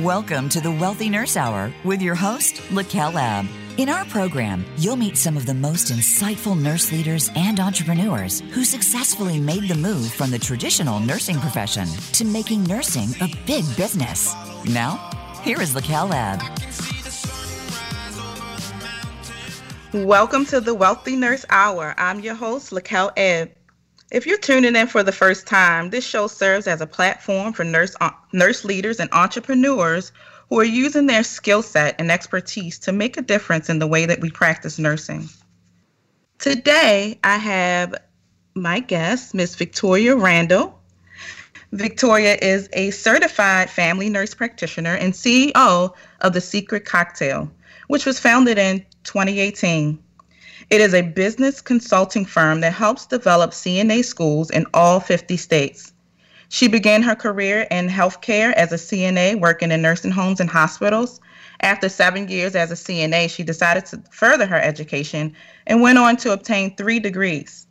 Welcome to the Wealthy Nurse Hour with your host, Lakel Ab. In our program, you'll meet some of the most insightful nurse leaders and entrepreneurs who successfully made the move from the traditional nursing profession to making nursing a big business. Now, here is Lakel Ab. Welcome to the Wealthy Nurse Hour. I'm your host, Lakel Ebb. If you're tuning in for the first time, this show serves as a platform for nurse, uh, nurse leaders and entrepreneurs who are using their skill set and expertise to make a difference in the way that we practice nursing. Today, I have my guest, Miss Victoria Randle. Victoria is a certified family nurse practitioner and CEO of The Secret Cocktail, which was founded in 2018. It is a business consulting firm that helps develop CNA schools in all 50 states. She began her career in healthcare as a CNA working in nursing homes and hospitals. After seven years as a CNA, she decided to further her education and went on to obtain three degrees.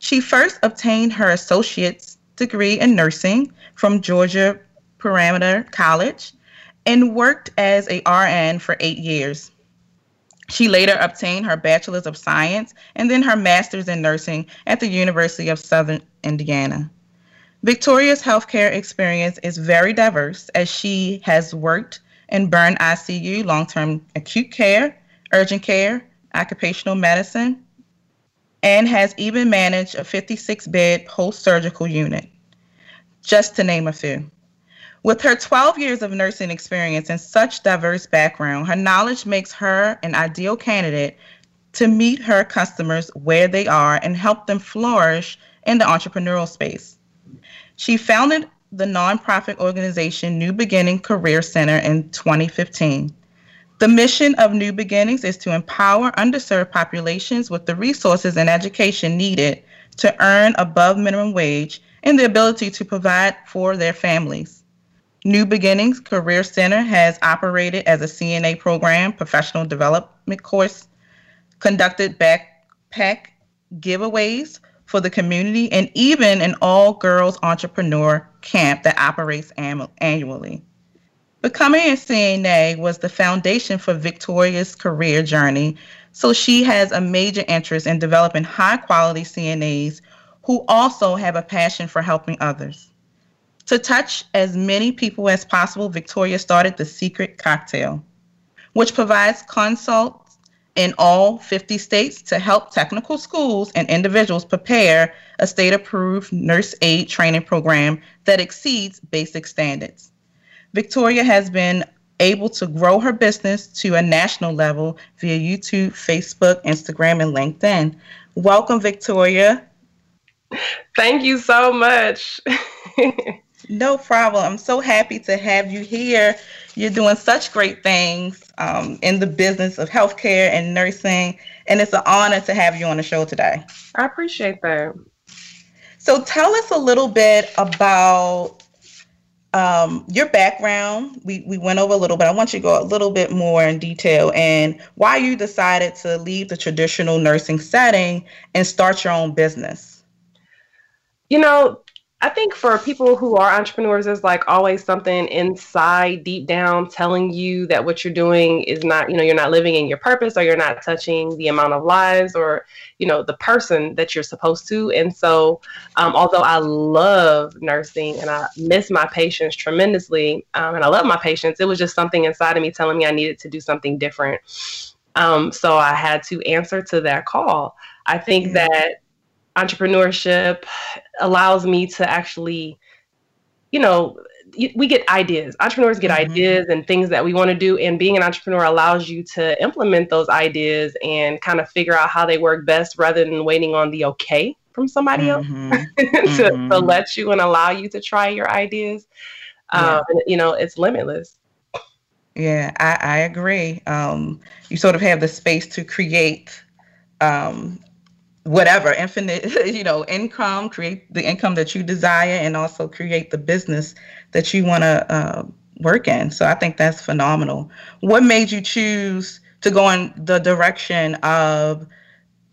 She first obtained her associate's degree in nursing from Georgia Perimeter College and worked as a RN for eight years. She later obtained her Bachelor's of Science and then her Master's in Nursing at the University of Southern Indiana. Victoria's healthcare experience is very diverse as she has worked in burn ICU, long term acute care, urgent care, occupational medicine, and has even managed a 56 bed post surgical unit, just to name a few. With her 12 years of nursing experience and such diverse background, her knowledge makes her an ideal candidate to meet her customers where they are and help them flourish in the entrepreneurial space. She founded the nonprofit organization New Beginning Career Center in 2015. The mission of New Beginnings is to empower underserved populations with the resources and education needed to earn above minimum wage and the ability to provide for their families. New Beginnings Career Center has operated as a CNA program, professional development course, conducted backpack giveaways for the community, and even an all girls entrepreneur camp that operates annually. Becoming a CNA was the foundation for Victoria's career journey, so she has a major interest in developing high quality CNAs who also have a passion for helping others. To touch as many people as possible, Victoria started the Secret Cocktail, which provides consults in all 50 states to help technical schools and individuals prepare a state approved nurse aid training program that exceeds basic standards. Victoria has been able to grow her business to a national level via YouTube, Facebook, Instagram, and LinkedIn. Welcome, Victoria. Thank you so much. No problem. I'm so happy to have you here. You're doing such great things um, in the business of healthcare and nursing, and it's an honor to have you on the show today. I appreciate that. So, tell us a little bit about um, your background. We, we went over a little bit. I want you to go a little bit more in detail and why you decided to leave the traditional nursing setting and start your own business. You know, I think for people who are entrepreneurs, there's like always something inside, deep down, telling you that what you're doing is not, you know, you're not living in your purpose or you're not touching the amount of lives or, you know, the person that you're supposed to. And so, um, although I love nursing and I miss my patients tremendously, um, and I love my patients, it was just something inside of me telling me I needed to do something different. Um, so I had to answer to that call. I think that entrepreneurship allows me to actually, you know, we get ideas. Entrepreneurs get mm-hmm. ideas and things that we want to do. And being an entrepreneur allows you to implement those ideas and kind of figure out how they work best rather than waiting on the okay from somebody mm-hmm. else to, mm-hmm. to let you and allow you to try your ideas. Yeah. Um, you know, it's limitless. Yeah, I, I agree. Um, you sort of have the space to create um, whatever infinite you know income create the income that you desire and also create the business that you want to uh, work in so i think that's phenomenal what made you choose to go in the direction of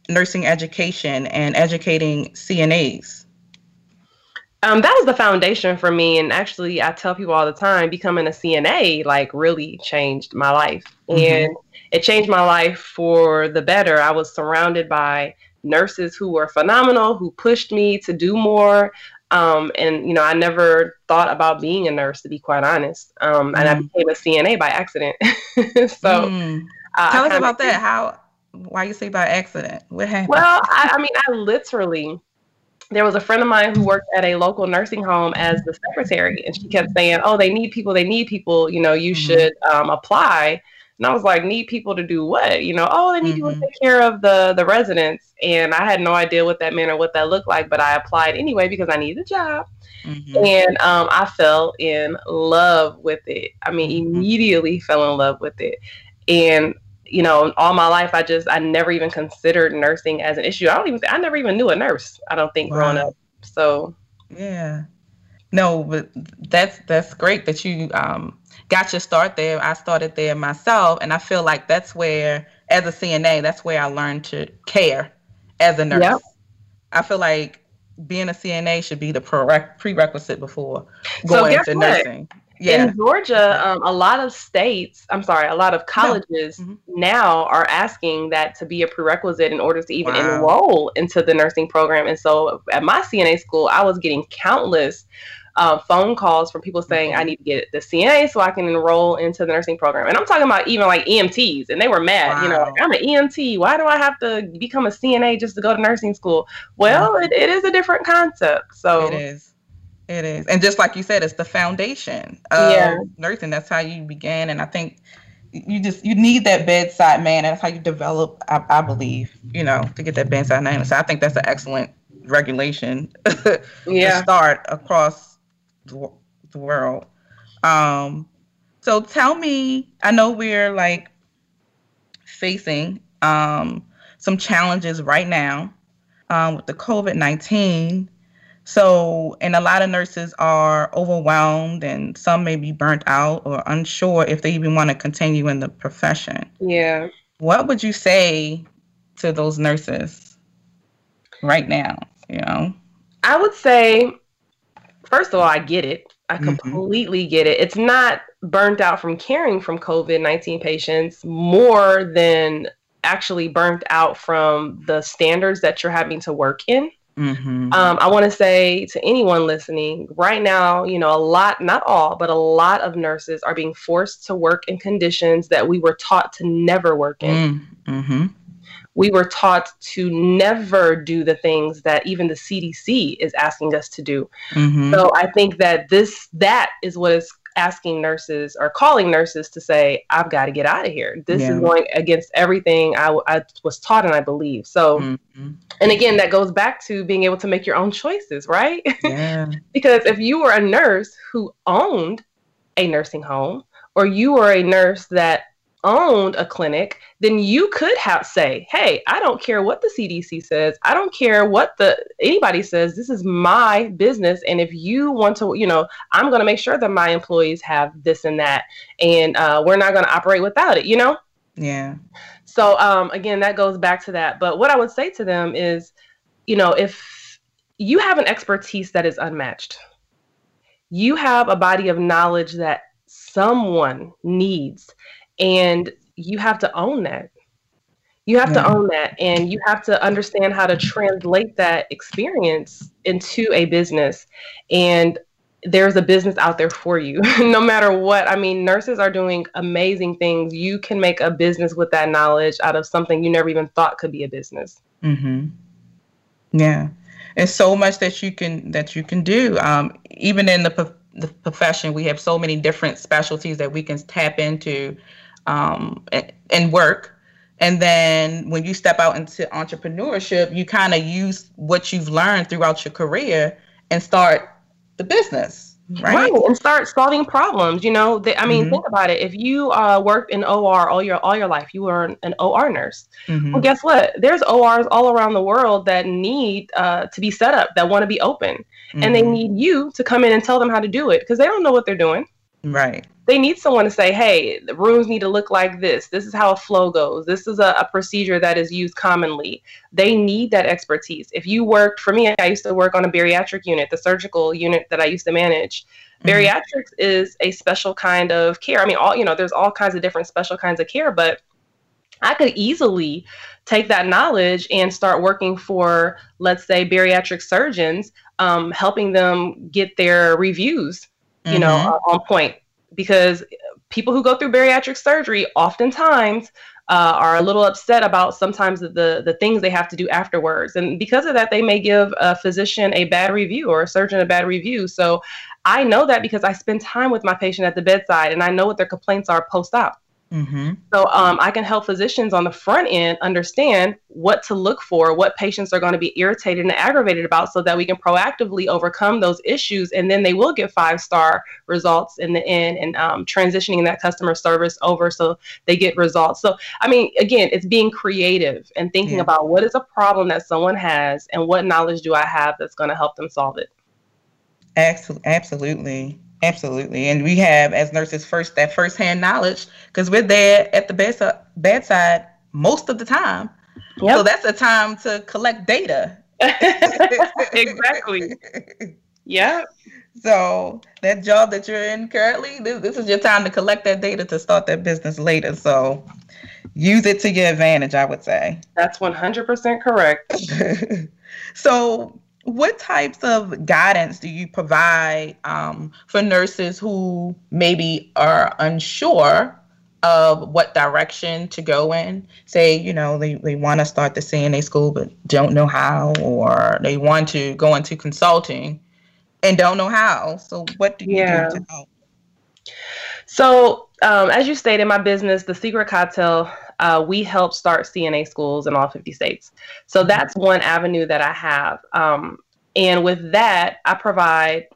nursing education and educating cnas Um, that was the foundation for me. And actually, I tell people all the time, becoming a CNA like really changed my life. Mm-hmm. And it changed my life for the better. I was surrounded by nurses who were phenomenal, who pushed me to do more. Um, and you know, I never thought about being a nurse, to be quite honest. Um, mm. And I mm. became a CNA by accident. so, mm. uh, tell us about that. How? Why you say by accident? What happened? Well, I, I mean, I literally there was a friend of mine who worked at a local nursing home as the secretary, and she kept saying, "Oh, they need people. They need people. You know, you mm-hmm. should um, apply." And I was like, "Need people to do what? You know? Oh, they need mm-hmm. people to mm-hmm. take care of the the residents." And I had no idea what that meant or what that looked like, but I applied anyway because I needed a job. Mm-hmm. And um, I fell in love with it. I mean, mm-hmm. immediately fell in love with it. And you know, all my life, I just, I never even considered nursing as an issue. I don't even, I never even knew a nurse. I don't think wow. growing up. So, yeah, no, but that's that's great that you um, got your start there. I started there myself, and I feel like that's where, as a CNA, that's where I learned to care as a nurse. Yep. I feel like being a CNA should be the prerequisite before going so into what? nursing yeah. in Georgia, um, a lot of states, I'm sorry, a lot of colleges no. mm-hmm. now are asking that to be a prerequisite in order to even wow. enroll into the nursing program. And so at my CNA school, I was getting countless uh, phone calls from people saying, I need to get the CNA so I can enroll into the nursing program. And I'm talking about even like EMTs, and they were mad. Wow. You know, like, I'm an EMT. Why do I have to become a CNA just to go to nursing school? Well, it, it is a different concept. So it is. It is. And just like you said, it's the foundation of yeah. nursing. That's how you began. And I think you just you need that bedside man. That's how you develop, I, I believe, you know, to get that bedside man. So I think that's an excellent regulation yeah. to start across the, the world. Um, so tell me, I know we're like facing um, some challenges right now um, with the COVID 19. So, and a lot of nurses are overwhelmed and some may be burnt out or unsure if they even want to continue in the profession. Yeah. What would you say to those nurses right now? You know, I would say, first of all, I get it. I mm-hmm. completely get it. It's not burnt out from caring from COVID 19 patients more than actually burnt out from the standards that you're having to work in. Mm-hmm. Um, I want to say to anyone listening right now, you know, a lot, not all, but a lot of nurses are being forced to work in conditions that we were taught to never work in. Mm-hmm. We were taught to never do the things that even the CDC is asking us to do. Mm-hmm. So I think that this, that is what is asking nurses or calling nurses to say, I've got to get out of here. This yeah. is going against everything I, I, was taught and I believe. So, mm-hmm. and again, that goes back to being able to make your own choices, right? Yeah. because if you were a nurse who owned a nursing home, or you were a nurse that owned a clinic, then you could have say, "Hey, I don't care what the CDC says. I don't care what the anybody says. This is my business, and if you want to, you know, I'm going to make sure that my employees have this and that, and uh, we're not going to operate without it." You know? Yeah. So um, again, that goes back to that. But what I would say to them is, you know, if you have an expertise that is unmatched, you have a body of knowledge that someone needs and you have to own that. You have to own that and you have to understand how to translate that experience into a business. And there's a business out there for you. No matter what i mean nurses are doing amazing things. You can make a business with that knowledge out of something you never even thought could be a business. Mm-hmm. yeah. And so much that you can that you can do. Um, even in the, the profession we have so many different specialties that we can tap into um, and work. And then when you step out into entrepreneurship, you kind of use what you've learned throughout your career and start the business. Right? right. and start solving problems. You know, they, I mean, mm-hmm. think about it. If you uh, worked in OR all your all your life, you were an OR nurse. Mm-hmm. Well, guess what? There's ORs all around the world that need uh, to be set up, that want to be open, mm-hmm. and they mm-hmm. need you to come in and tell them how to do it because they don't know what they're doing. Right. They need someone to say, hey, the rooms need to look like this. This is how a flow goes. This is a, a, procedure that is used commonly. They need that expertise. If you worked, for me, I used to work on a bariatric unit, the surgical unit that I used to manage. Mm-hmm. Bariatrics is a special kind of care. I mean, all, you know, there's all kinds of different special kinds of care, but I could easily take that knowledge and start working for, let's say, bariatric surgeons, um, helping them get their reviews, you mm-hmm. know, on point. Because people who go through bariatric surgery oftentimes uh, are a little upset about sometimes the, the things they have to do afterwards. And because of that, they may give a physician a bad review or a surgeon a bad review. So I know that because I spend time with my patient at the bedside and I know what their complaints are post op. Mm-hmm. So um, I can help physicians on the front end understand what to look for, what patients are going to be irritated and aggravated about, so that we can proactively overcome those issues, and then they will get five star results in the end, and um, transitioning that customer service over so they get results. So I mean, again, it's being creative and thinking yeah. about what is a problem that someone has, and what knowledge do I have that's going to help them solve it. Absolutely. Absolutely. And we have, as nurses, first that firsthand knowledge because we're there at the bedside, bedside most of the time. Yep. So that's a time to collect data. exactly. Yeah. So that job that you're in currently, this, this is your time to collect that data to start that business later. So use it to your advantage, I would say. That's 100% correct. so what types of guidance do you provide um, for nurses who maybe are unsure of what direction to go in? Say, you know, they, they want to start the CNA school but don't know how, or they want to go into consulting and don't know how. So, what do you yeah. do to help? So, um, as you stated, my business, The Secret Cocktail, uh, we help start CNA schools in all 50 states. So mm-hmm. that's one avenue that I have. Um, and with that, I provide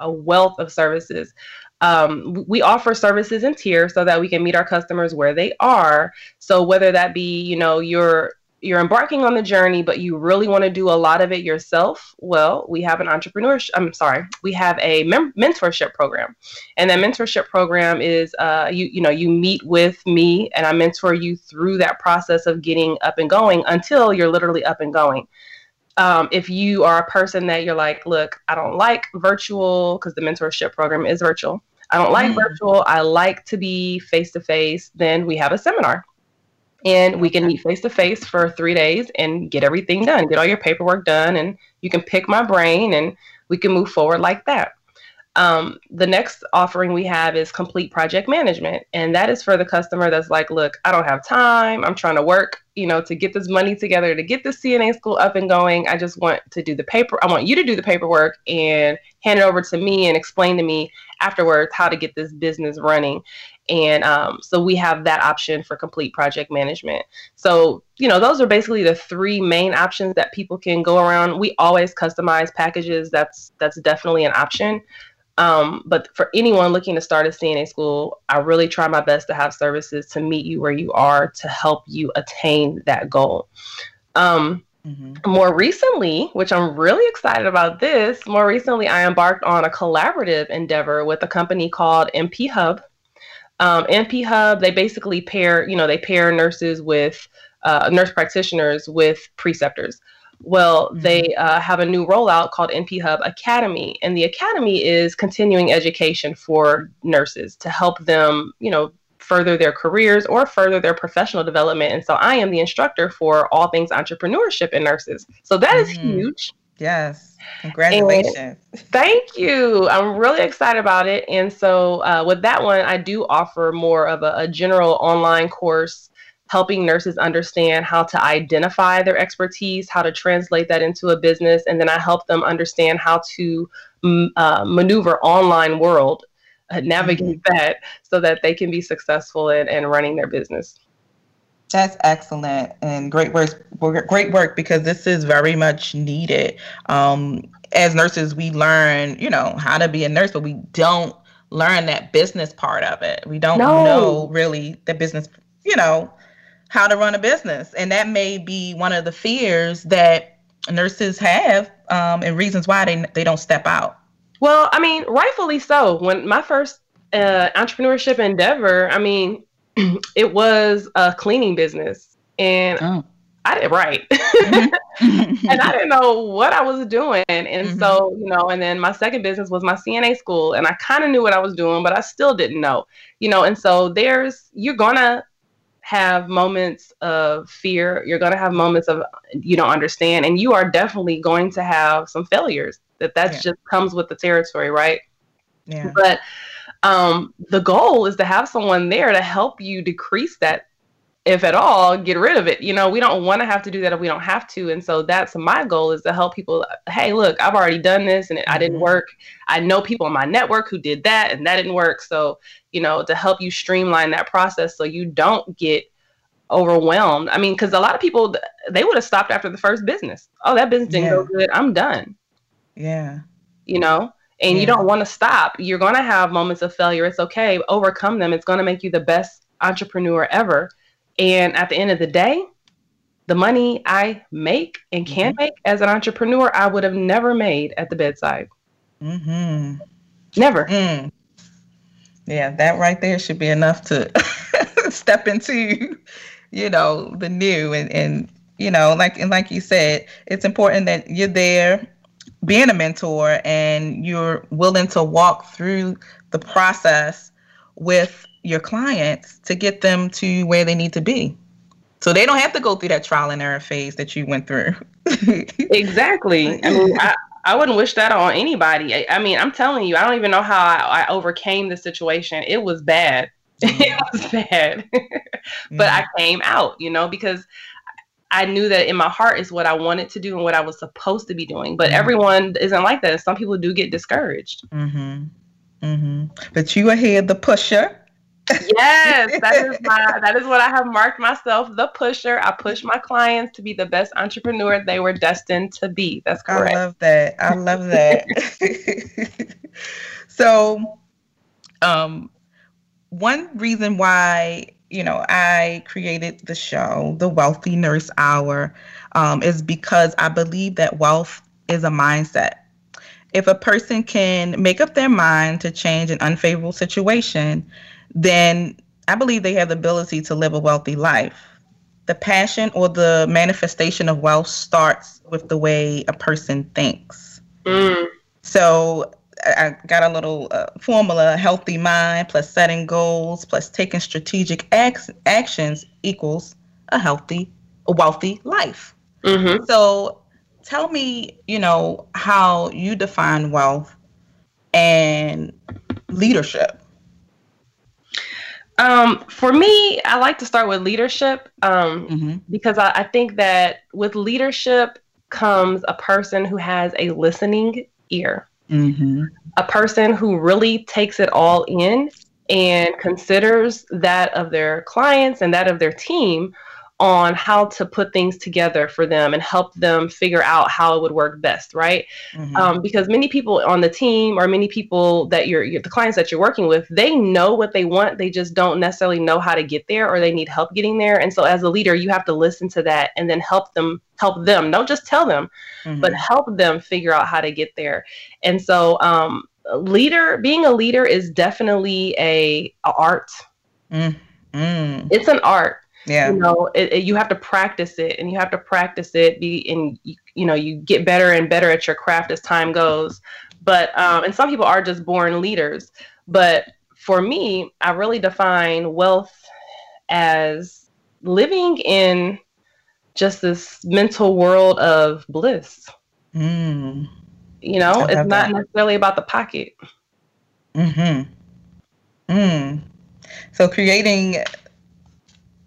a wealth of services. Um, we offer services in tiers so that we can meet our customers where they are. So whether that be, you know, you're you're embarking on the journey, but you really want to do a lot of it yourself, well, we have an entrepreneurship. I'm sorry, we have a mem- mentorship program, and that mentorship program is, uh, you you know, you meet with me, and I mentor you through that process of getting up and going until you're literally up and going. Um, if you are a person that you're like, look, I don't like virtual because the mentorship program is virtual. I don't like mm. virtual. I like to be face to face. Then we have a seminar and we can meet face to face for three days and get everything done, get all your paperwork done, and you can pick my brain and we can move forward like that. Um, the next offering we have is complete project management, and that is for the customer that's like, look, I don't have time. I'm trying to work, you know, to get this money together to get the CNA school up and going. I just want to do the paper. I want you to do the paperwork and hand it over to me and explain to me afterwards how to get this business running. And um, so we have that option for complete project management. So, you know, those are basically the three main options that people can go around. We always customize packages. That's that's definitely an option. Um, but for anyone looking to start a CNA school, I really try my best to have services to meet you where you are to help you attain that goal. Um, Mm-hmm. More recently, which I'm really excited about this, more recently, I embarked on a collaborative endeavor with a company called NP Hub. Um, NP Hub, they basically pair, you know, they pair nurses with uh, nurse practitioners with preceptors. Well, mm-hmm. they uh, have a new rollout called NP Hub Academy, and the academy is continuing education for nurses to help them, you know, further their careers or further their professional development. And so I am the instructor for all things entrepreneurship in nurses. So that mm-hmm. is huge. Yes. Congratulations. And thank you. I'm really excited about it. And so, uh, with that one, I do offer more of a, a general online course helping nurses understand how to identify their expertise, how to translate that into a business, and then I help them understand how to uh, maneuver online world, uh, navigate mm-hmm. that, so that they can be successful in, in running their business. That's excellent and great work. Great work because this is very much needed. Um, as nurses, we learn, you know, how to be a nurse, but we don't learn that business part of it. We don't no. know really the business, you know, how to run a business. And that may be one of the fears that nurses have um, and reasons why they, they don't step out. Well, I mean, rightfully so. When my first uh, entrepreneurship endeavor, I mean, it was a cleaning business, and oh. I did right, mm-hmm. and I didn't know what I was doing. And mm-hmm. so, you know, and then my second business was my CNA school, and I kind of knew what I was doing, but I still didn't know, you know. And so, there's you're gonna have moments of fear. You're gonna have moments of you don't understand, and you are definitely going to have some failures. That that yeah. just comes with the territory, right? Yeah. But um, the goal is to have someone there to help you decrease that if at all get rid of it. You know we don't want to have to do that if we don't have to. And so that's my goal is to help people hey look i've already done this and it, i didn't mm-hmm. work. I know people in my network who did that and that didn't work. So you know to help you streamline that process so you don't get overwhelmed. I mean because a lot of people they would have stopped after the first business. Oh that business didn't yeah. go good. I'm done. Yeah. You know and yeah. you don't want to stop. You're going to have moments of failure. It's okay. Overcome them. It's going to make you the best entrepreneur ever. And at the end of the day, the money I make and can mm-hmm. make as an entrepreneur, I would have never made at the bedside. Mm-hmm. Never. Mm. Yeah, that right there should be enough to step into, you know, the new and and you know, like and like you said, it's important that you're there being a mentor and you're willing to walk through the process with your clients to get them to where they need to be. So they don't have to go through that trial and error phase that you went through. exactly. I mean, I, I wouldn't wish that on anybody. I, I, mean, I'm telling you, I don't even know how I, I overcame the situation. It was bad. it mm-hmm. was bad. but I mm-hmm. came out, you know, because I knew that in my heart is what I wanted to do and what I was supposed to be doing. But mm-hmm. everyone isn't like that. Some people do get discouraged. Mm-hmm. Mm-hmm. But you ahead the pusher. yes, that is my that is what I have marked myself, the pusher. I push my clients to be the best entrepreneur they were destined to be. That's correct. I love that. I love that. so um one reason why you know, I created the show, The Wealthy Nurse Hour, um, is because I believe that wealth is a mindset. If a person can make up their mind to change an unfavorable situation, then I believe they have the ability to live a wealthy life. The passion or the manifestation of wealth starts with the way a person thinks. Mm. So I got a little uh, formula healthy mind plus setting goals plus taking strategic ac- actions equals a healthy, a wealthy life. Mm-hmm. So tell me, you know, how you define wealth and leadership. Um, for me, I like to start with leadership um, mm-hmm. because I, I think that with leadership comes a person who has a listening ear. Mm-hmm. A person who really takes it all in and considers that of their clients and that of their team on how to put things together for them and help them figure out how it would work best, right? Mm-hmm. Um, because many people on the team or many people that you're, you're, the clients that you're working with, they know what they want. They just don't necessarily know how to get there or they need help getting there. And so as a leader, you have to listen to that and then help them help them. Don't just tell them, mm-hmm. but help them figure out how to get there. And so um, leader being a leader is definitely a, a art. Mm. Mm. It's an art yeah you know it, it, you have to practice it and you have to practice it be and you, you know you get better and better at your craft as time goes but um, and some people are just born leaders but for me i really define wealth as living in just this mental world of bliss mm. you know it's not that. necessarily about the pocket mm-hmm mm. so creating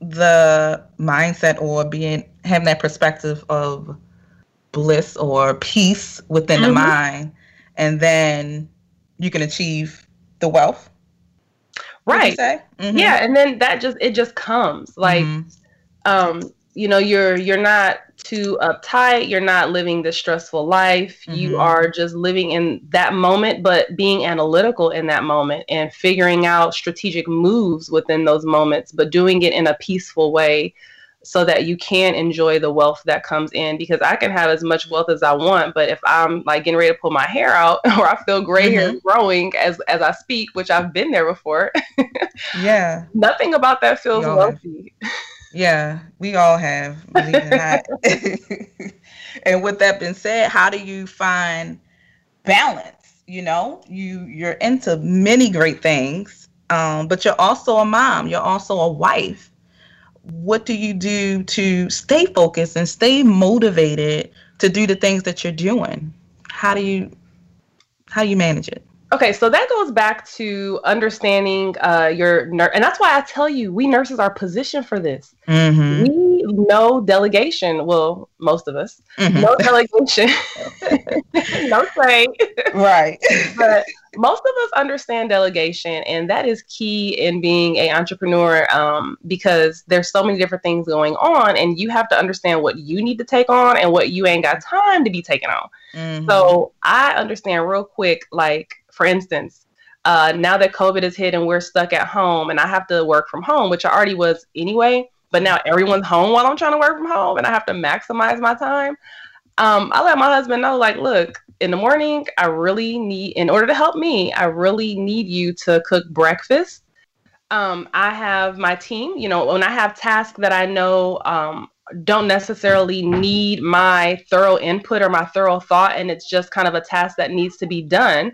the mindset or being having that perspective of bliss or peace within mm-hmm. the mind and then you can achieve the wealth right mm-hmm. yeah and then that just it just comes like mm-hmm. um you know you're you're not too uptight you're not living the stressful life mm-hmm. you are just living in that moment but being analytical in that moment and figuring out strategic moves within those moments but doing it in a peaceful way so that you can enjoy the wealth that comes in because I can have as much wealth as I want, but if I'm like getting ready to pull my hair out or I feel gray mm-hmm. hair growing as as I speak, which I've been there before. yeah. Nothing about that feels wealthy. Yeah, we all have. and with that being said, how do you find balance? You know, you you're into many great things, um, but you're also a mom. You're also a wife what do you do to stay focused and stay motivated to do the things that you're doing? How do you how do you manage it? Okay, so that goes back to understanding uh, your nurse, and that's why I tell you, we nurses are positioned for this. Mm-hmm. We know delegation. Well, most of us mm-hmm. know delegation. no say. Right. but most of us understand delegation, and that is key in being an entrepreneur um, because there's so many different things going on, and you have to understand what you need to take on and what you ain't got time to be taking on. Mm-hmm. So I understand real quick, like for instance, uh, now that COVID is hit and we're stuck at home and I have to work from home, which I already was anyway, but now everyone's home while I'm trying to work from home and I have to maximize my time. Um, I let my husband know, like, look, in the morning, I really need, in order to help me, I really need you to cook breakfast. Um, I have my team, you know, when I have tasks that I know um, don't necessarily need my thorough input or my thorough thought, and it's just kind of a task that needs to be done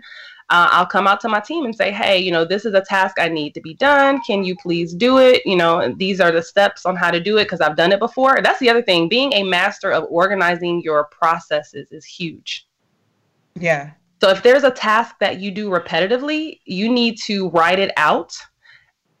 uh, I'll come out to my team and say, hey, you know, this is a task I need to be done. Can you please do it? You know, these are the steps on how to do it because I've done it before. That's the other thing. Being a master of organizing your processes is huge. Yeah. So if there's a task that you do repetitively, you need to write it out.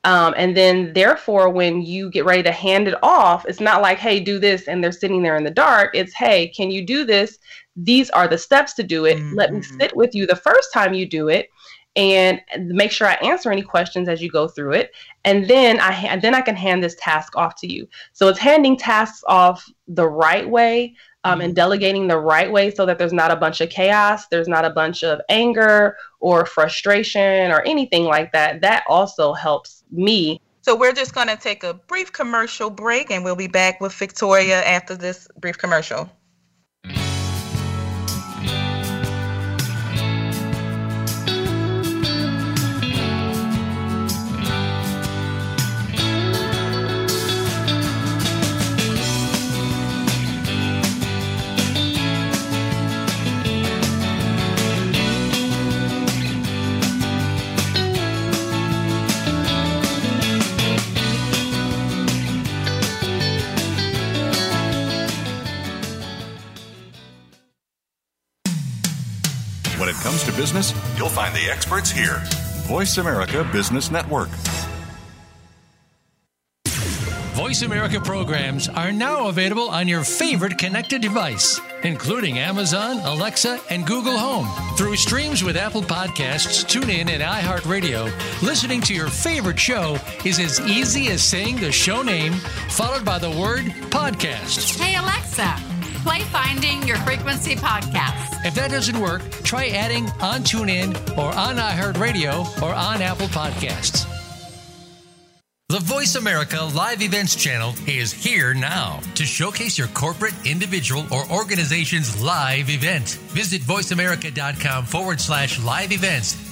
Um, and then, therefore, when you get ready to hand it off, it's not like, hey, do this, and they're sitting there in the dark. It's, hey, can you do this? these are the steps to do it. Mm-hmm. Let me mm-hmm. sit with you the first time you do it and make sure I answer any questions as you go through it. And then I ha- then I can hand this task off to you. So it's handing tasks off the right way um, and mm-hmm. delegating the right way so that there's not a bunch of chaos, there's not a bunch of anger or frustration or anything like that. That also helps me. So we're just going to take a brief commercial break and we'll be back with Victoria after this brief commercial. Business? You'll find the experts here. Voice America Business Network. Voice America programs are now available on your favorite connected device, including Amazon, Alexa, and Google Home. Through streams with Apple Podcasts, TuneIn, and iHeartRadio, listening to your favorite show is as easy as saying the show name followed by the word podcast. Hey, Alexa, play Finding Your Frequency podcast. If that doesn't work, try adding on TuneIn or on iHeartRadio or on Apple Podcasts. The Voice America Live Events channel is here now to showcase your corporate, individual, or organization's live event. Visit voiceamerica.com forward slash live events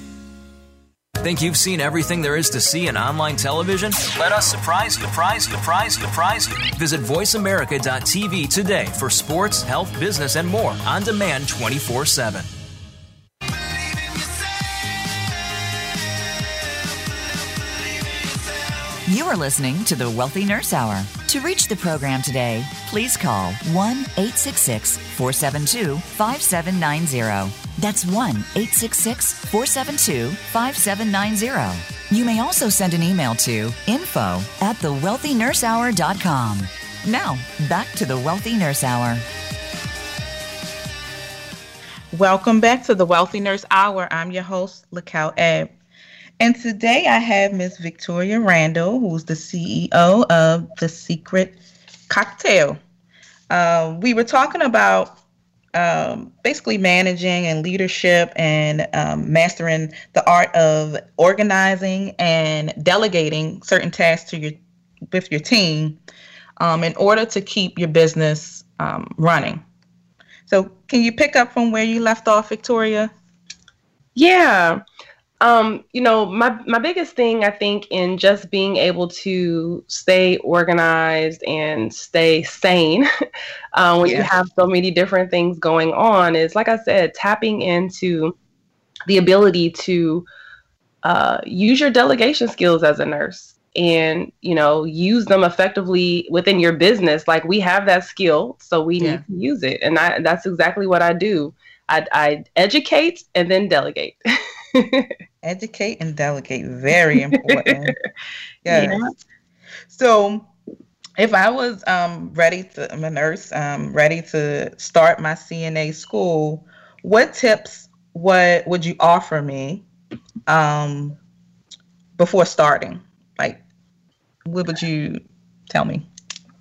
Think you've seen everything there is to see in online television? Let us surprise you, surprise you, surprise you, surprise you. Visit VoiceAmerica.tv today for sports, health, business, and more on demand 24 7. You are listening to the Wealthy Nurse Hour. To reach the program today, please call 1 866 472 5790. That's 1 866 472 5790. You may also send an email to info at thewealthynursehour.com. Now, back to the Wealthy Nurse Hour. Welcome back to the Wealthy Nurse Hour. I'm your host, Lakel Ebb. And today I have Miss Victoria Randle, who's the CEO of The Secret Cocktail. Uh, we were talking about um, basically managing and leadership and um, mastering the art of organizing and delegating certain tasks to your with your team um, in order to keep your business um, running. So, can you pick up from where you left off, Victoria? Yeah. Um, you know, my my biggest thing I think in just being able to stay organized and stay sane uh, when yeah. you have so many different things going on is, like I said, tapping into the ability to uh, use your delegation skills as a nurse and you know use them effectively within your business like we have that skill so we yeah. need to use it and I, that's exactly what i do i, I educate and then delegate educate and delegate very important yes. yeah so if i was um, ready to i'm a nurse um, ready to start my cna school what tips what would you offer me um, before starting like, what would you tell me?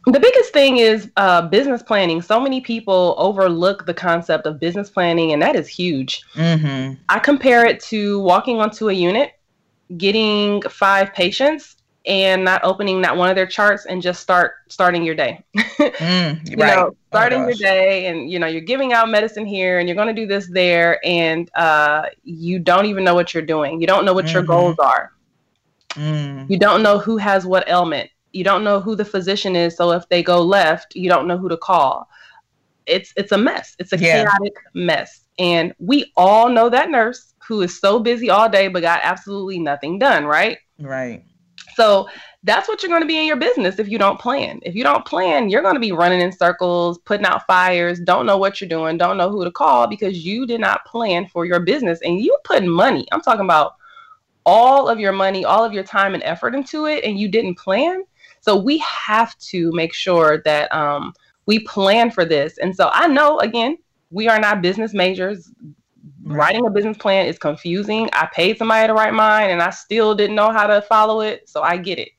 The biggest thing is uh, business planning. So many people overlook the concept of business planning, and that is huge. Mm-hmm. I compare it to walking onto a unit, getting five patients, and not opening not one of their charts and just start starting your day. mm, you right. know, oh starting oh your day, and you know you're giving out medicine here, and you're going to do this there, and uh, you don't even know what you're doing. You don't know what mm-hmm. your goals are. Mm. You don't know who has what ailment. You don't know who the physician is. So if they go left, you don't know who to call. It's it's a mess. It's a yeah. chaotic mess. And we all know that nurse who is so busy all day but got absolutely nothing done, right? Right. So that's what you're going to be in your business if you don't plan. If you don't plan, you're going to be running in circles, putting out fires, don't know what you're doing, don't know who to call because you did not plan for your business and you put money. I'm talking about all of your money, all of your time and effort into it, and you didn't plan. So we have to make sure that um, we plan for this. And so I know, again, we are not business majors. Writing a business plan is confusing. I paid somebody to write mine, and I still didn't know how to follow it. So I get it.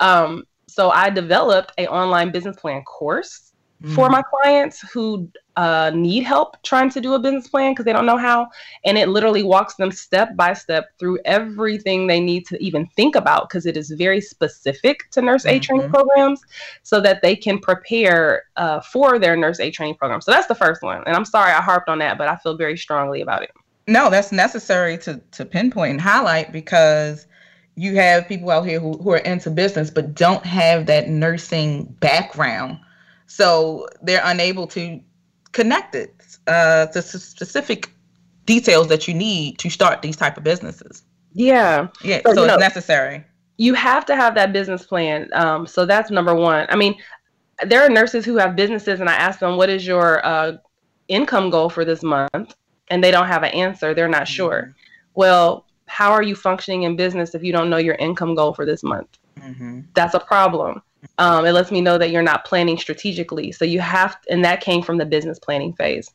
Um, so I developed a online business plan course mm. for my clients who uh, need help trying to do a business plan because they don't know how. And it literally walks them step by step through everything they need to even think about because it is very specific to nurse mm-hmm. aide training programs so that they can prepare uh, for their nurse aide training program. So that's the first one. And I'm sorry I harped on that, but I feel very strongly about it. No, that's necessary to, to pinpoint and highlight because you have people out here who, who are into business but don't have that nursing background so they're unable to connect it uh, to specific details that you need to start these type of businesses. Yeah. Yeah. So, so it's know, necessary. You have to have that business plan. Um, so that's number one. I mean, there are nurses who have businesses, and I ask them, "What is your uh, income goal for this month?" And they don't have an answer. They're not mm-hmm. sure. Well, how are you functioning in business if you don't know your income goal for this month? Mm-hmm. That's a problem. Um, it lets me know that you're not planning strategically. So you have, and that came from the business planning phase.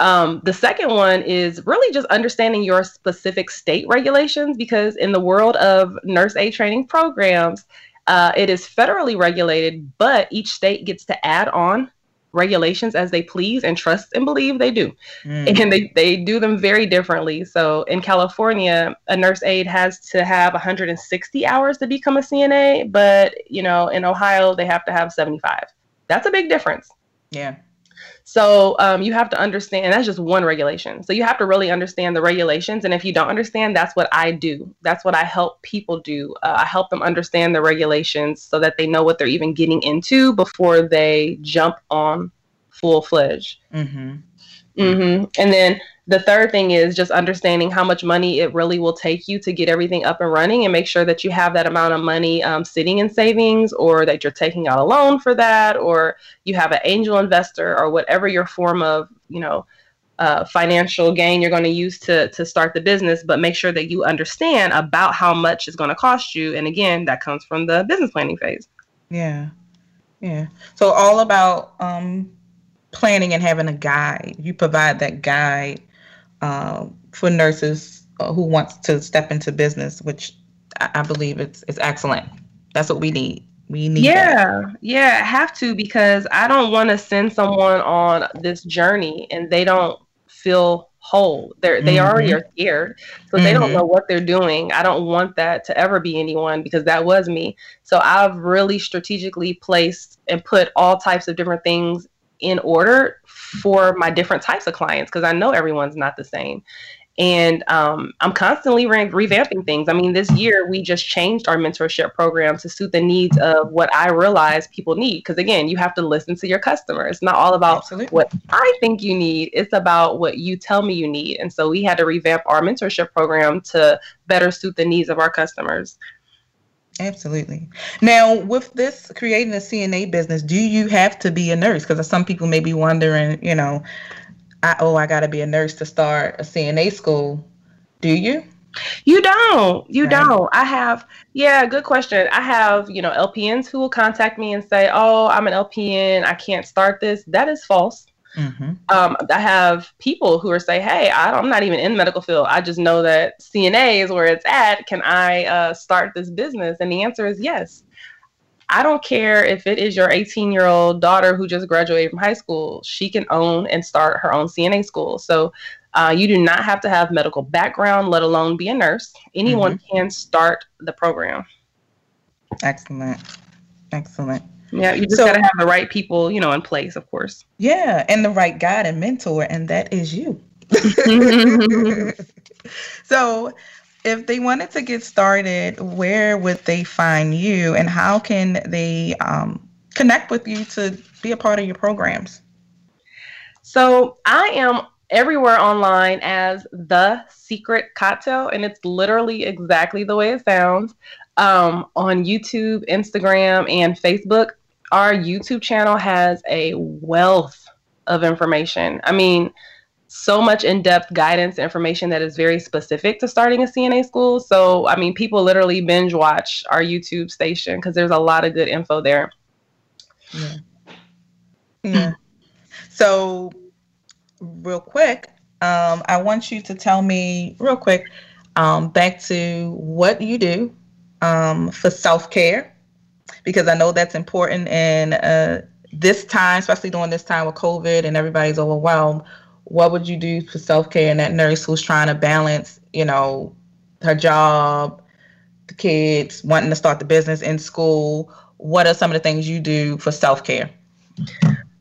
Um, the second one is really just understanding your specific state regulations because in the world of nurse aide training programs, uh, it is federally regulated, but each state gets to add on regulations as they please and trust and believe they do. Mm. And they, they do them very differently. So in California, a nurse aide has to have 160 hours to become a CNA, but you know, in Ohio they have to have 75. That's a big difference. Yeah. So um, you have to understand, and that's just one regulation. So you have to really understand the regulations. And if you don't understand, that's what I do. That's what I help people do. Uh, I help them understand the regulations so that they know what they're even getting into before they jump on full fledged. Mm-hmm. Mm-hmm. And then the third thing is just understanding how much money it really will take you to get everything up and running and make sure that you have that amount of money um, sitting in savings or that you're taking out a loan for that or you have an angel investor or whatever your form of you know uh, financial gain you're going to use to to start the business but make sure that you understand about how much it's going to cost you. And again that comes from the business planning phase. Yeah. Yeah. So all about um planning and having a guide. You provide that guide uh, for nurses uh, who wants to step into business which i, believe it's it's excellent that's what we need we need yeah that. yeah have to because i don't want to send someone on this journey and they don't feel whole. They're they mm-hmm. already are scared, so mm-hmm. they don't mm-hmm. know what they're doing. I don't want that to ever be anyone because that was me. So I've really strategically placed and put all types of different things in order for my different types of clients because I know everyone's not the same. And um, i'm constantly re- revamping things. I mean this year we just changed our mentorship program to suit the needs of what i realize people need because again you have to listen to your customer it's not all about Absolutely. what i think you need it's about what you tell me you need. And so we had to revamp our mentorship program to better suit the needs of our customers Absolutely. Now, with this creating a CNA business, do you have to be a nurse? Because some people may be wondering, you know, I, oh, I got to be a nurse to start a CNA school. Do you? You don't. You right. don't. I have, yeah, good question. I have, you know, LPNs who will contact me and say, oh, I'm an LPN. I can't start this. That is false. Mm-hmm. Um, I have people who are say, "Hey, I am not even in the medical field. I just know that CNA is where it's at. Can I uh, start this business?" And the answer is yes. I don't care if it is your 18 year old daughter who just graduated from high school, she can own and start her own CNA school. So uh, you do not have to have medical background, let alone be a nurse. Anyone mm-hmm. can start the program. Excellent. Excellent. Yeah, you just so, got to have the right people, you know, in place, of course. Yeah, and the right guide and mentor, and that is you. so, if they wanted to get started, where would they find you and how can they um, connect with you to be a part of your programs? So I am everywhere online as the secret cocktail, and it's literally exactly the way it sounds. Um, on YouTube, Instagram, and Facebook, our YouTube channel has a wealth of information. I mean, so much in-depth guidance information that is very specific to starting a CNA school. So, I mean, people literally binge watch our YouTube station because there's a lot of good info there. Yeah. Yeah. So, real quick, um, I want you to tell me real quick um, back to what you do um, for self-care because I know that's important. And uh, this time, especially during this time with COVID and everybody's overwhelmed what would you do for self-care? And that nurse who's trying to balance you know her job the kids wanting to start the business in school what are some of the things you do for self-care?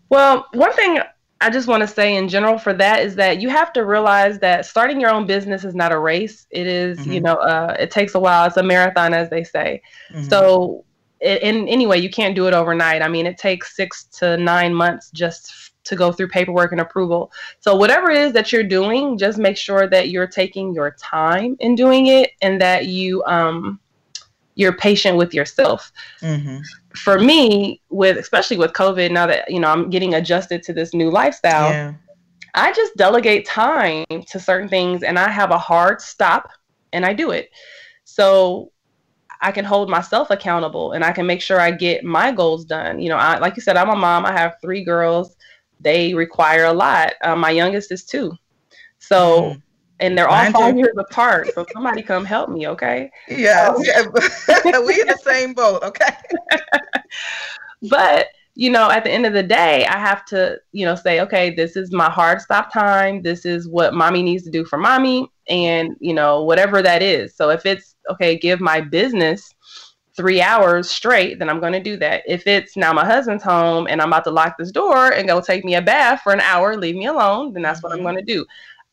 Well one thing i just want to say in general for that is that you have to realize that starting your own business is not a race. It is, mm-hmm. you know uh, it takes a while. It's a marathon as they say. Mm-hmm. so in anyway you can't do it overnight i mean it takes six to nine months just to go through paperwork and approval. So whatever it is that you're doing, just make sure that you're taking your time in doing it and that you um you're patient with yourself. Mm-hmm. For me, with especially with COVID, now that you know I'm getting adjusted to this new lifestyle, yeah. I just delegate time to certain things and I have a hard stop and I do it. So I can hold myself accountable and I can make sure I get my goals done. You know, I like you said, I'm a mom. I have three girls they require a lot. Uh, my youngest is two. So, mm. and they're all five years apart. So somebody come help me, okay? Yeah, yeah. we in the same boat, okay? but you know, at the end of the day, I have to, you know, say, okay, this is my hard stop time. This is what mommy needs to do for mommy, and you know, whatever that is. So if it's okay, give my business three hours straight, then I'm going to do that. If it's now my husband's home and I'm about to lock this door and go take me a bath for an hour, leave me alone, then that's what I'm mm-hmm. going to do.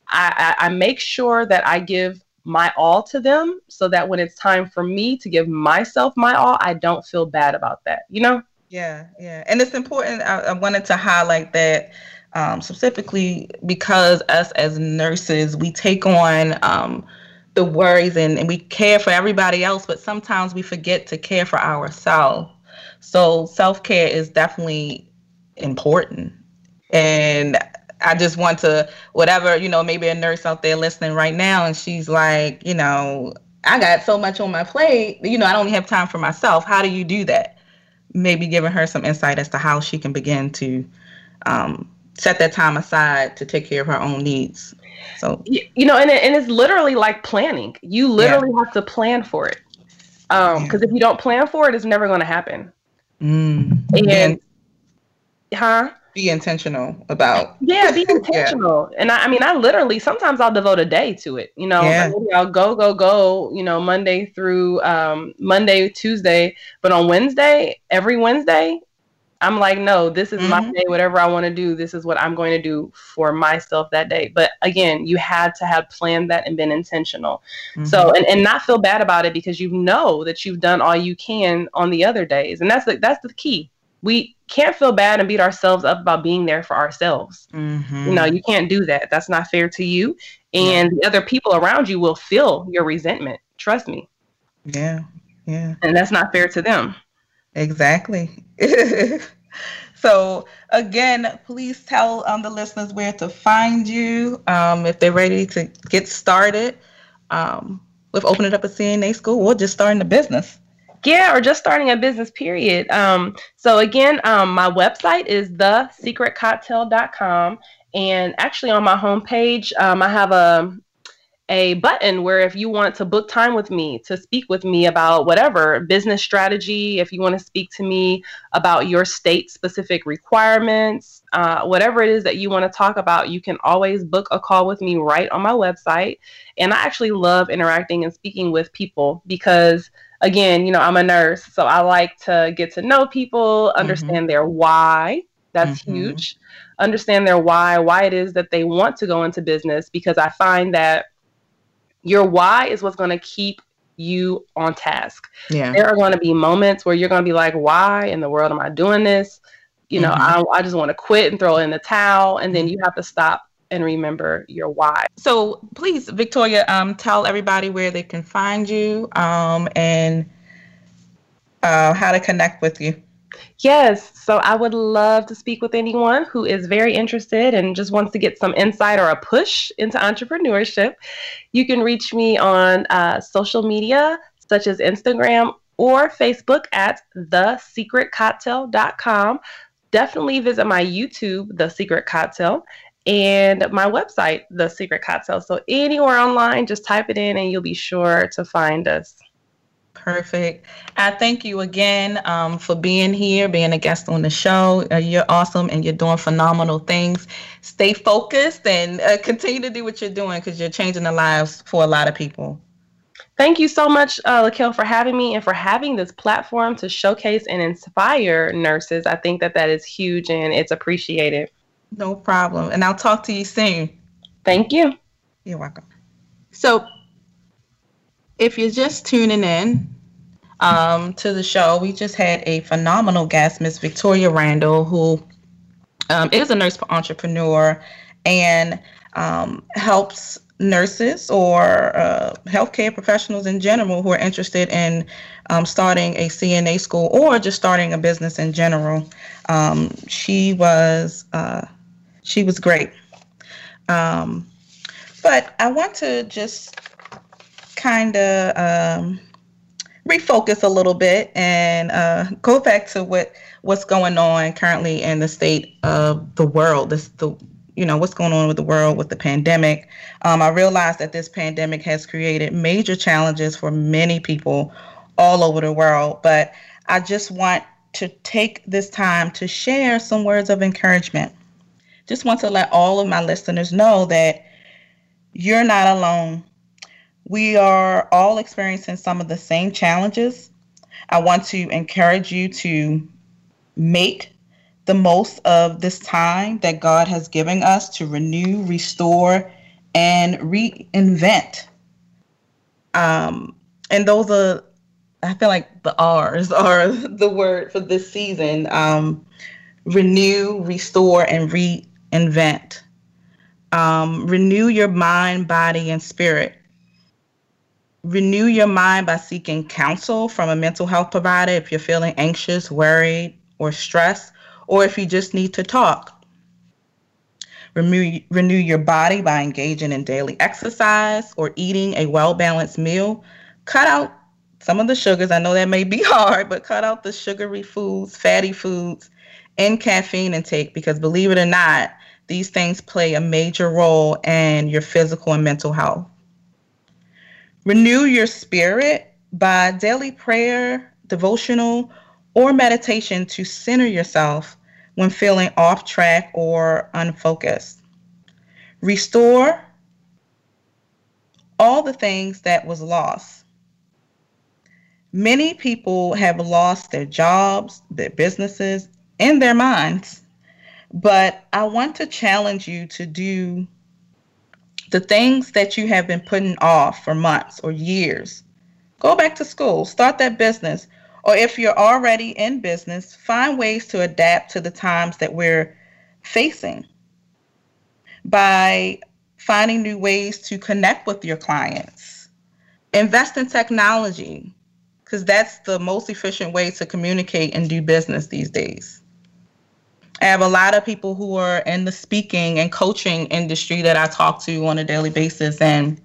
I, I, I make sure that I give my all to them so that when it's time for me to give myself my all, I don't feel bad about that, you know? Yeah, yeah. And it's important. I, I wanted to highlight that um, specifically because us as nurses, we take on um, the worries and, and we care for everybody else, but sometimes we forget to care for ourselves. So self care is definitely important. And I just want to, whatever, you know, maybe a nurse out there listening right now and she's like, you know, I got so much on my plate, you know, I don't have time for myself. How do you do that? Maybe giving her some insight as to how she can begin to um, set that time aside to take care of her own needs. So, you know, and, it, and it's literally like planning. You literally yeah. have to plan for it. Um, because if you don't plan for it, it's never going to happen. Mm. And, and, huh? be intentional about. Yeah, be intentional. yeah. And I, I, mean, I literally sometimes I'll devote a day to it. You know, yeah. I'll go, go, go. You know, Monday through um, Monday, Tuesday, but on Wednesday, every Wednesday, I'm like, no, this is mm-hmm. my day. Whatever I want to do, this is what I'm going to do for myself that day. But again, you had to have planned that and been intentional. Mm-hmm. So and, and not feel bad about it because you know that you've done all you can on the other days. And that's the that's the key we can't feel bad and beat ourselves up about being there for ourselves. Mm-hmm. You know, you can't do that. That's not fair to you. And yeah. the other people around you will feel your resentment. Trust me. Yeah. Yeah. And that's not fair to them. Exactly. so again, please tell um, the listeners where to find you um, if they're ready to get started um, with opening up a CNA school or just starting a business yeah, or just starting a business, period. Um, so again, um, my website is thesecretcocktail.com. And actually on my homepage, um, I have a a button where if you want to book time with me to speak with me about whatever business strategy, if you want to speak to me about your state specific requirements, uh, whatever it is that you want to talk about, you can always book a call with me right on my website. And I actually love interacting and speaking with people because again, you know, I'm a nurse, so I like to get to know people, mm-hmm. understand mm-hmm. their why. That's mm-hmm. huge. Understand their why, why it is that they want to go into business, because I find that your why is what's going to keep you on task. Yeah. There are going to be moments where you're going to be like, why in the world am I doing this? You know, mm-hmm. I, I just want to quit and throw in the towel. And then you have to stop and remember your why. So please, Victoria, um, tell everybody where they can find you um, and uh, how to connect with you. Yes, so I would love to speak with anyone who is very interested and just wants to get some insight or a push into entrepreneurship. You can reach me on uh, social media such as Instagram or Facebook at thesecretcocktail.com. Definitely visit my YouTube, The Secret Cocktail, and my website, The Secret Cocktail. So anywhere online, just type it in and you'll be sure to find us. Perfect. I thank you again um, for being here, being a guest on the show. Uh, you're awesome and you're doing phenomenal things. Stay focused and uh, continue to do what you're doing because you're changing the lives for a lot of people. Thank you so much, uh, Lakel, for having me and for having this platform to showcase and inspire nurses. I think that that is huge and it's appreciated. No problem. And I'll talk to you soon. Thank you. You're welcome. So, if you're just tuning in um, to the show, we just had a phenomenal guest, Miss Victoria Randle, who um, is a nurse entrepreneur and um, helps nurses or uh, healthcare professionals in general who are interested in um, starting a CNA school or just starting a business in general. Um, she was uh, she was great. Um, but I want to just kind of um, refocus a little bit and uh, go back to what what's going on currently in the state of the world. This the you know what's going on with the world with the pandemic. Um, I realize that this pandemic has created major challenges for many people all over the world, but I just want to take this time to share some words of encouragement just want to let all of my listeners know that you're not alone. We are all experiencing some of the same challenges. I want to encourage you to make the most of this time that God has given us to renew, restore, and reinvent. Um, and those are, I feel like the R's are the word for this season. Um, renew, restore, and reinvent. Um, renew your mind, body, and spirit. Renew your mind by seeking counsel from a mental health provider if you're feeling anxious, worried, or stressed, or if you just need to talk. Renew, renew your body by engaging in daily exercise or eating a well balanced meal. Cut out some of the sugars. I know that may be hard, but cut out the sugary foods, fatty foods, and caffeine intake because believe it or not, these things play a major role in your physical and mental health. Renew your spirit by daily prayer, devotional, or meditation to center yourself when feeling off track or unfocused. Restore all the things that was lost. Many people have lost their jobs, their businesses, and their minds. But I want to challenge you to do the things that you have been putting off for months or years. Go back to school, start that business, or if you're already in business, find ways to adapt to the times that we're facing by finding new ways to connect with your clients. Invest in technology because that's the most efficient way to communicate and do business these days. I have a lot of people who are in the speaking and coaching industry that I talk to on a daily basis, and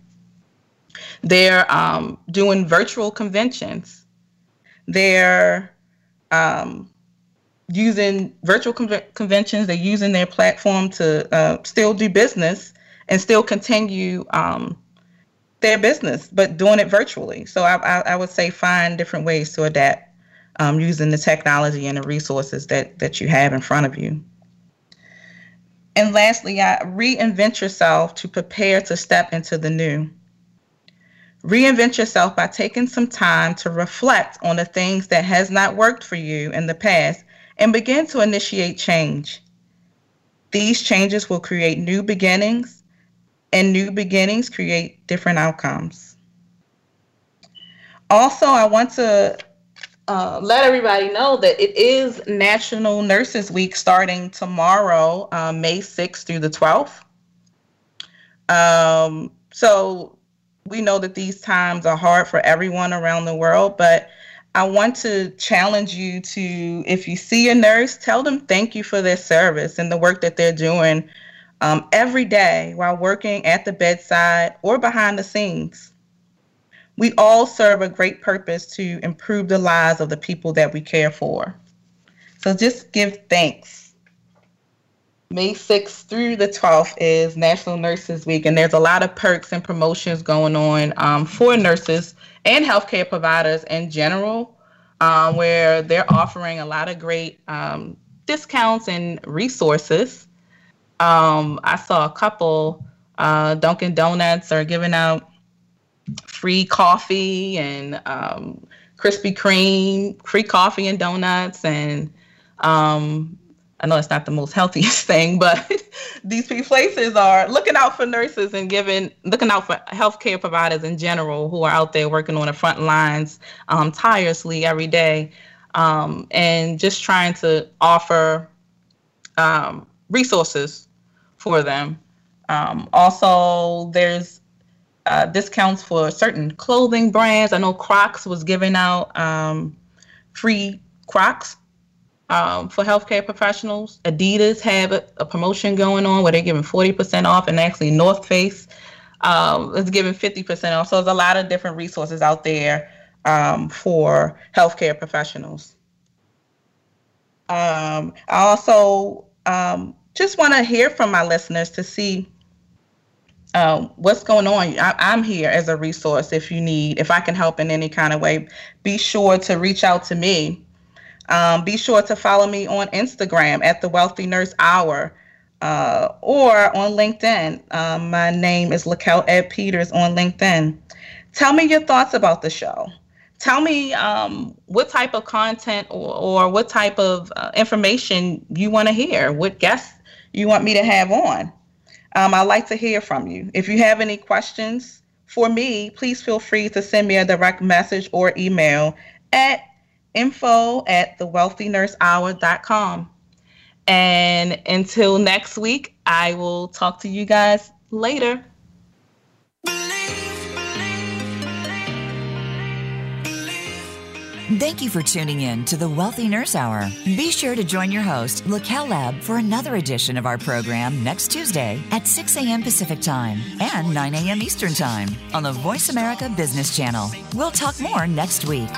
they're um, doing virtual conventions they're um, using virtual con- conventions. They're using their platform to uh, still do business and still continue um, their business, but doing it virtually. So I, I, I, would say find different ways to adapt um, using the technology and the resources that that you have in front of you. And lastly, I reinvent yourself to prepare to step into the new. Reinvent yourself by taking some time to reflect on the things that has not worked for you in the past and begin to initiate change. These changes will create new beginnings, and new beginnings create different outcomes. Also, I want to uh, let everybody know that it is National Nurses Week starting tomorrow, uh, May 6th through the 12th. Um, so we know that these times are hard for everyone around the world, but I want to challenge you to, if you see a nurse, tell them thank you for their service and the work that they're doing um, every day while working at the bedside or behind the scenes. We all serve a great purpose to improve the lives of the people that we care for. So just give thanks May 6th through the 12th is National Nurses Week, and there's a lot of perks and promotions going on um, for nurses and healthcare providers in general, um, where they're offering a lot of great um, discounts and resources. Um, I saw a couple. Uh, Dunkin' Donuts are giving out free coffee and um, Krispy Kreme, free coffee and donuts, and um, I know it's not the most healthiest thing, but these places are looking out for nurses and giving, looking out for healthcare providers in general who are out there working on the front lines um, tirelessly every day, um, and just trying to offer um, resources for them. Um, also, there's uh, discounts for certain clothing brands. I know Crocs was giving out um, free Crocs um, for healthcare professionals. Adidas have a, a, promotion going on where they're giving 40% off, and actually North Face um, is giving 50% off. So there's a lot of different resources out there um, for healthcare professionals. Um, I also um, just want to hear from my listeners to see um, what's going on. I, I'm here as a resource if you need, if I can help in any kind of way. Be sure to reach out to me um, be sure to follow me on Instagram at the Wealthy Nurse Hour uh, or on LinkedIn. Um, my name is Laquel Ed Peters on LinkedIn. Tell me your thoughts about the show. Tell me um, what type of content or, or what type of uh, information you want to hear, what guests you want me to have on. Um, I'd like to hear from you. If you have any questions for me, please feel free to send me a direct message or email at info at thewealthynursehour.com. And until next week, I will talk to you guys later. Thank you for tuning in to the Wealthy Nurse Hour. Be sure to join your host, Lakel Lab, for another edition of our program next Tuesday at 6 a.m. Pacific Time and 9 a.m. Eastern Time on the Voice America Business Channel. We'll talk more next week.